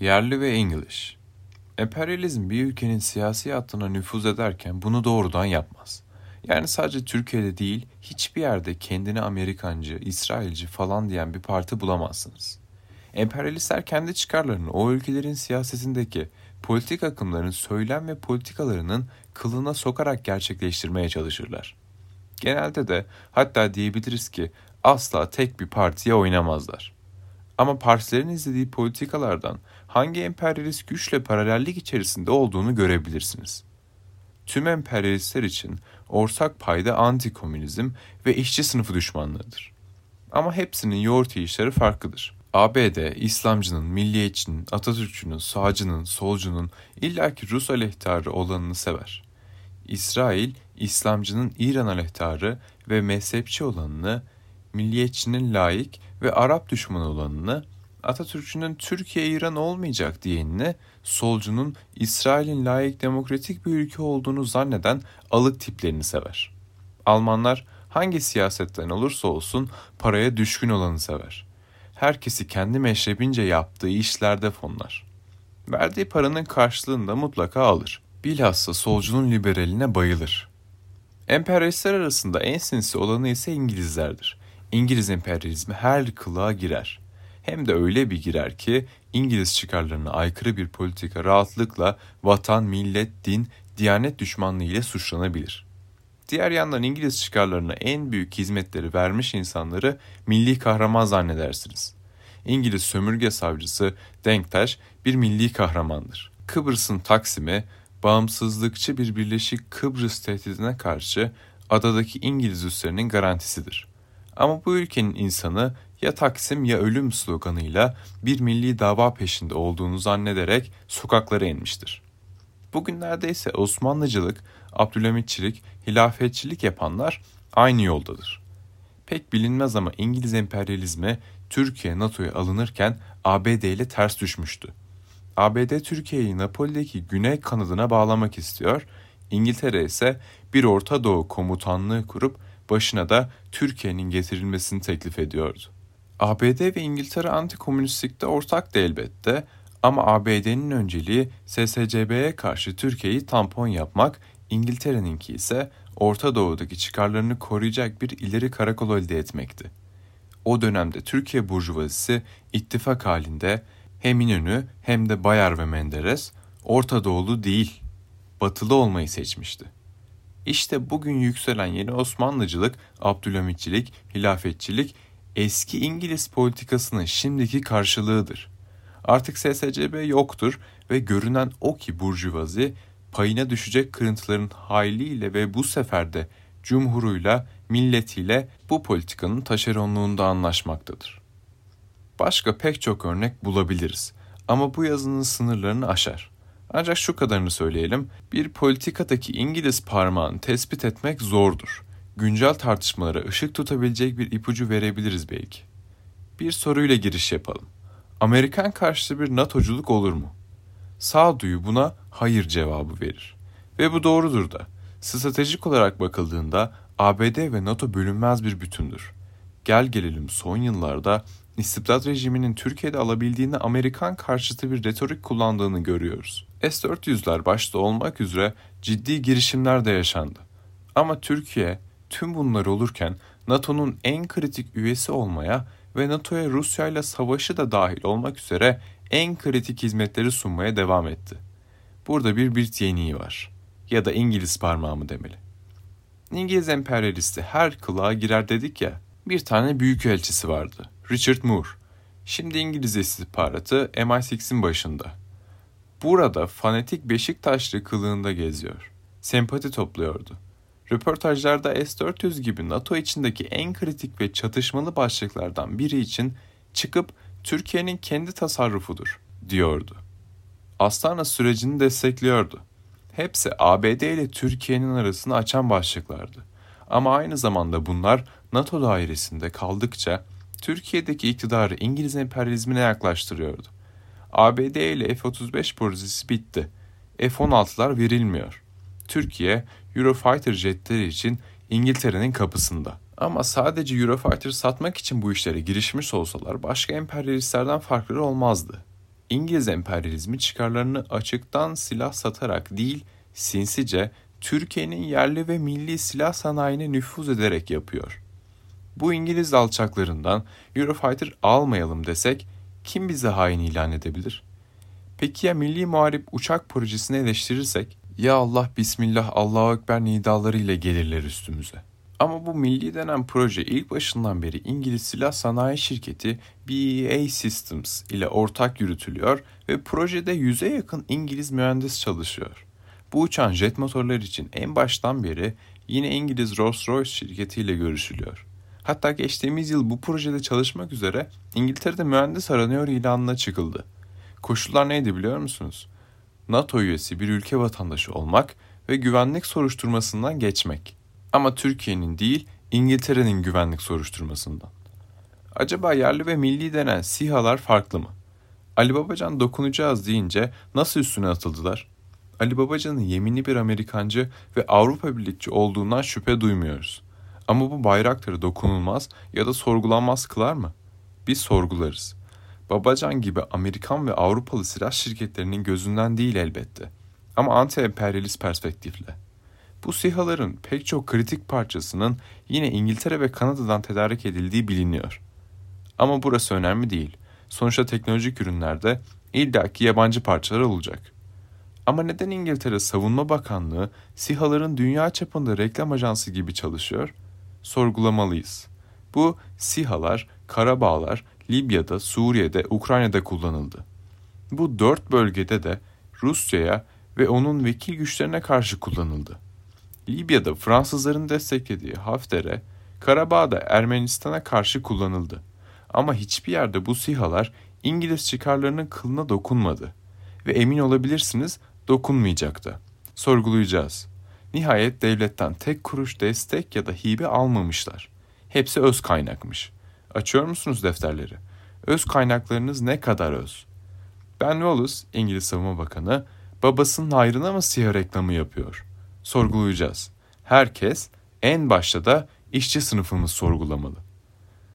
Yerli ve İngiliz. Emperyalizm bir ülkenin siyasi hattına nüfuz ederken bunu doğrudan yapmaz. Yani sadece Türkiye'de değil, hiçbir yerde kendini Amerikancı, İsrailci falan diyen bir parti bulamazsınız. Emperyalistler kendi çıkarlarını o ülkelerin siyasetindeki politik akımların söylem ve politikalarının kılına sokarak gerçekleştirmeye çalışırlar. Genelde de hatta diyebiliriz ki asla tek bir partiye oynamazlar. Ama partilerin izlediği politikalardan hangi emperyalist güçle paralellik içerisinde olduğunu görebilirsiniz. Tüm emperyalistler için ortak payda antikomünizm ve işçi sınıfı düşmanlığıdır. Ama hepsinin yoğurt yiyişleri farklıdır. ABD, İslamcının, milliyetçinin, Atatürkçünün, sağcının, solcunun illaki Rus aleyhtarı olanını sever. İsrail, İslamcının İran aleyhtarı ve mezhepçi olanını, milliyetçinin laik ve Arap düşmanı olanını, Atatürkçünün Türkiye-İran olmayacak diyenini, solcunun İsrail'in layık demokratik bir ülke olduğunu zanneden alık tiplerini sever. Almanlar hangi siyasetten olursa olsun paraya düşkün olanı sever. Herkesi kendi meşrebince yaptığı işlerde fonlar. Verdiği paranın karşılığında mutlaka alır. Bilhassa solcunun liberaline bayılır. Emperyalistler arasında en sinsi olanı ise İngilizlerdir. İngiliz emperyalizmi her kılığa girer. Hem de öyle bir girer ki İngiliz çıkarlarına aykırı bir politika rahatlıkla vatan, millet, din, diyanet düşmanlığı ile suçlanabilir. Diğer yandan İngiliz çıkarlarına en büyük hizmetleri vermiş insanları milli kahraman zannedersiniz. İngiliz sömürge savcısı Denktaş bir milli kahramandır. Kıbrıs'ın Taksim'i bağımsızlıkçı bir Birleşik Kıbrıs tehdidine karşı adadaki İngiliz üslerinin garantisidir. Ama bu ülkenin insanı ya Taksim ya ölüm sloganıyla bir milli dava peşinde olduğunu zannederek sokaklara inmiştir. Bugünlerde ise Osmanlıcılık, Abdülhamitçilik, hilafetçilik yapanlar aynı yoldadır. Pek bilinmez ama İngiliz emperyalizmi Türkiye NATO'ya alınırken ABD ile ters düşmüştü. ABD Türkiye'yi Napoli'deki güney kanadına bağlamak istiyor, İngiltere ise bir Orta Doğu komutanlığı kurup başına da Türkiye'nin getirilmesini teklif ediyordu. ABD ve İngiltere antikomünistlikte ortaktı elbette ama ABD'nin önceliği SSCB'ye karşı Türkiye'yi tampon yapmak, İngiltere'ninki ise Orta Doğu'daki çıkarlarını koruyacak bir ileri karakol elde etmekti. O dönemde Türkiye Burjuvazisi ittifak halinde hem İnönü hem de Bayar ve Menderes Orta Doğulu değil, batılı olmayı seçmişti. İşte bugün yükselen yeni Osmanlıcılık, Abdülhamitçilik, hilafetçilik eski İngiliz politikasının şimdiki karşılığıdır. Artık SSCB yoktur ve görünen o ki Burjuvazi payına düşecek kırıntıların hayliyle ve bu sefer de cumhuruyla, milletiyle bu politikanın taşeronluğunda anlaşmaktadır. Başka pek çok örnek bulabiliriz ama bu yazının sınırlarını aşar. Ancak şu kadarını söyleyelim, bir politikadaki İngiliz parmağını tespit etmek zordur. Güncel tartışmalara ışık tutabilecek bir ipucu verebiliriz belki. Bir soruyla giriş yapalım. Amerikan karşıtı bir NATO'culuk olur mu? Sağduyu buna hayır cevabı verir. Ve bu doğrudur da. Stratejik olarak bakıldığında ABD ve NATO bölünmez bir bütündür. Gel gelelim son yıllarda istibdat rejiminin Türkiye'de alabildiğini Amerikan karşıtı bir retorik kullandığını görüyoruz. S-400'ler başta olmak üzere ciddi girişimler de yaşandı. Ama Türkiye tüm bunlar olurken NATO'nun en kritik üyesi olmaya ve NATO'ya Rusya ile savaşı da dahil olmak üzere en kritik hizmetleri sunmaya devam etti. Burada bir Brit yeniği var. Ya da İngiliz parmağı mı demeli. İngiliz emperyalisti her kılığa girer dedik ya. Bir tane büyük elçisi vardı. Richard Moore. Şimdi İngiliz istihbaratı MI6'in başında. Burada fanatik Beşiktaşlı kılığında geziyor. Sempati topluyordu. Röportajlarda S-400 gibi NATO içindeki en kritik ve çatışmalı başlıklardan biri için çıkıp Türkiye'nin kendi tasarrufudur diyordu. Astana sürecini destekliyordu. Hepsi ABD ile Türkiye'nin arasını açan başlıklardı. Ama aynı zamanda bunlar NATO dairesinde kaldıkça Türkiye'deki iktidarı İngiliz emperyalizmine yaklaştırıyordu. ABD ile F-35 projesi bitti. F-16'lar verilmiyor. Türkiye, Eurofighter jetleri için İngiltere'nin kapısında. Ama sadece Eurofighter satmak için bu işlere girişmiş olsalar başka emperyalistlerden farkları olmazdı. İngiliz emperyalizmi çıkarlarını açıktan silah satarak değil, sinsice Türkiye'nin yerli ve milli silah sanayine nüfuz ederek yapıyor. Bu İngiliz alçaklarından Eurofighter almayalım desek kim bize hain ilan edebilir? Peki ya Milli Muharip uçak projesini eleştirirsek? Ya Allah Bismillah Allahu Ekber nidalarıyla gelirler üstümüze. Ama bu milli denen proje ilk başından beri İngiliz silah sanayi şirketi BAE Systems ile ortak yürütülüyor ve projede yüze yakın İngiliz mühendis çalışıyor. Bu uçan jet motorları için en baştan beri yine İngiliz Rolls-Royce şirketiyle görüşülüyor. Hatta geçtiğimiz yıl bu projede çalışmak üzere İngiltere'de mühendis aranıyor ilanına çıkıldı. Koşullar neydi biliyor musunuz? NATO üyesi bir ülke vatandaşı olmak ve güvenlik soruşturmasından geçmek. Ama Türkiye'nin değil, İngiltere'nin güvenlik soruşturmasından. Acaba yerli ve milli denen SİHA'lar farklı mı? Ali Babacan dokunacağız deyince nasıl üstüne atıldılar? Ali Babacan'ın yeminli bir Amerikancı ve Avrupa Birlikçi olduğundan şüphe duymuyoruz. Ama bu bayrakları dokunulmaz ya da sorgulanmaz kılar mı? Biz sorgularız. Babacan gibi Amerikan ve Avrupalı silah şirketlerinin gözünden değil elbette. Ama anti-emperyalist perspektifle. Bu sihaların pek çok kritik parçasının yine İngiltere ve Kanada'dan tedarik edildiği biliniyor. Ama burası önemli değil. Sonuçta teknolojik ürünlerde illaki yabancı parçalar olacak. Ama neden İngiltere Savunma Bakanlığı SİHA'ların dünya çapında reklam ajansı gibi çalışıyor? Sorgulamalıyız. Bu SİHA'lar, Karabağlar Libya'da, Suriye'de, Ukrayna'da kullanıldı. Bu dört bölgede de Rusya'ya ve onun vekil güçlerine karşı kullanıldı. Libya'da Fransızların desteklediği Hafter'e, Karabağ'da Ermenistan'a karşı kullanıldı. Ama hiçbir yerde bu sihalar İngiliz çıkarlarının kılına dokunmadı. Ve emin olabilirsiniz dokunmayacaktı. Sorgulayacağız. Nihayet devletten tek kuruş destek ya da hibe almamışlar. Hepsi öz kaynakmış. Açıyor musunuz defterleri? Öz kaynaklarınız ne kadar öz? Ben Wallace, İngiliz Savunma Bakanı, babasının hayrına mı siyah reklamı yapıyor? Sorgulayacağız. Herkes, en başta da işçi sınıfımız sorgulamalı.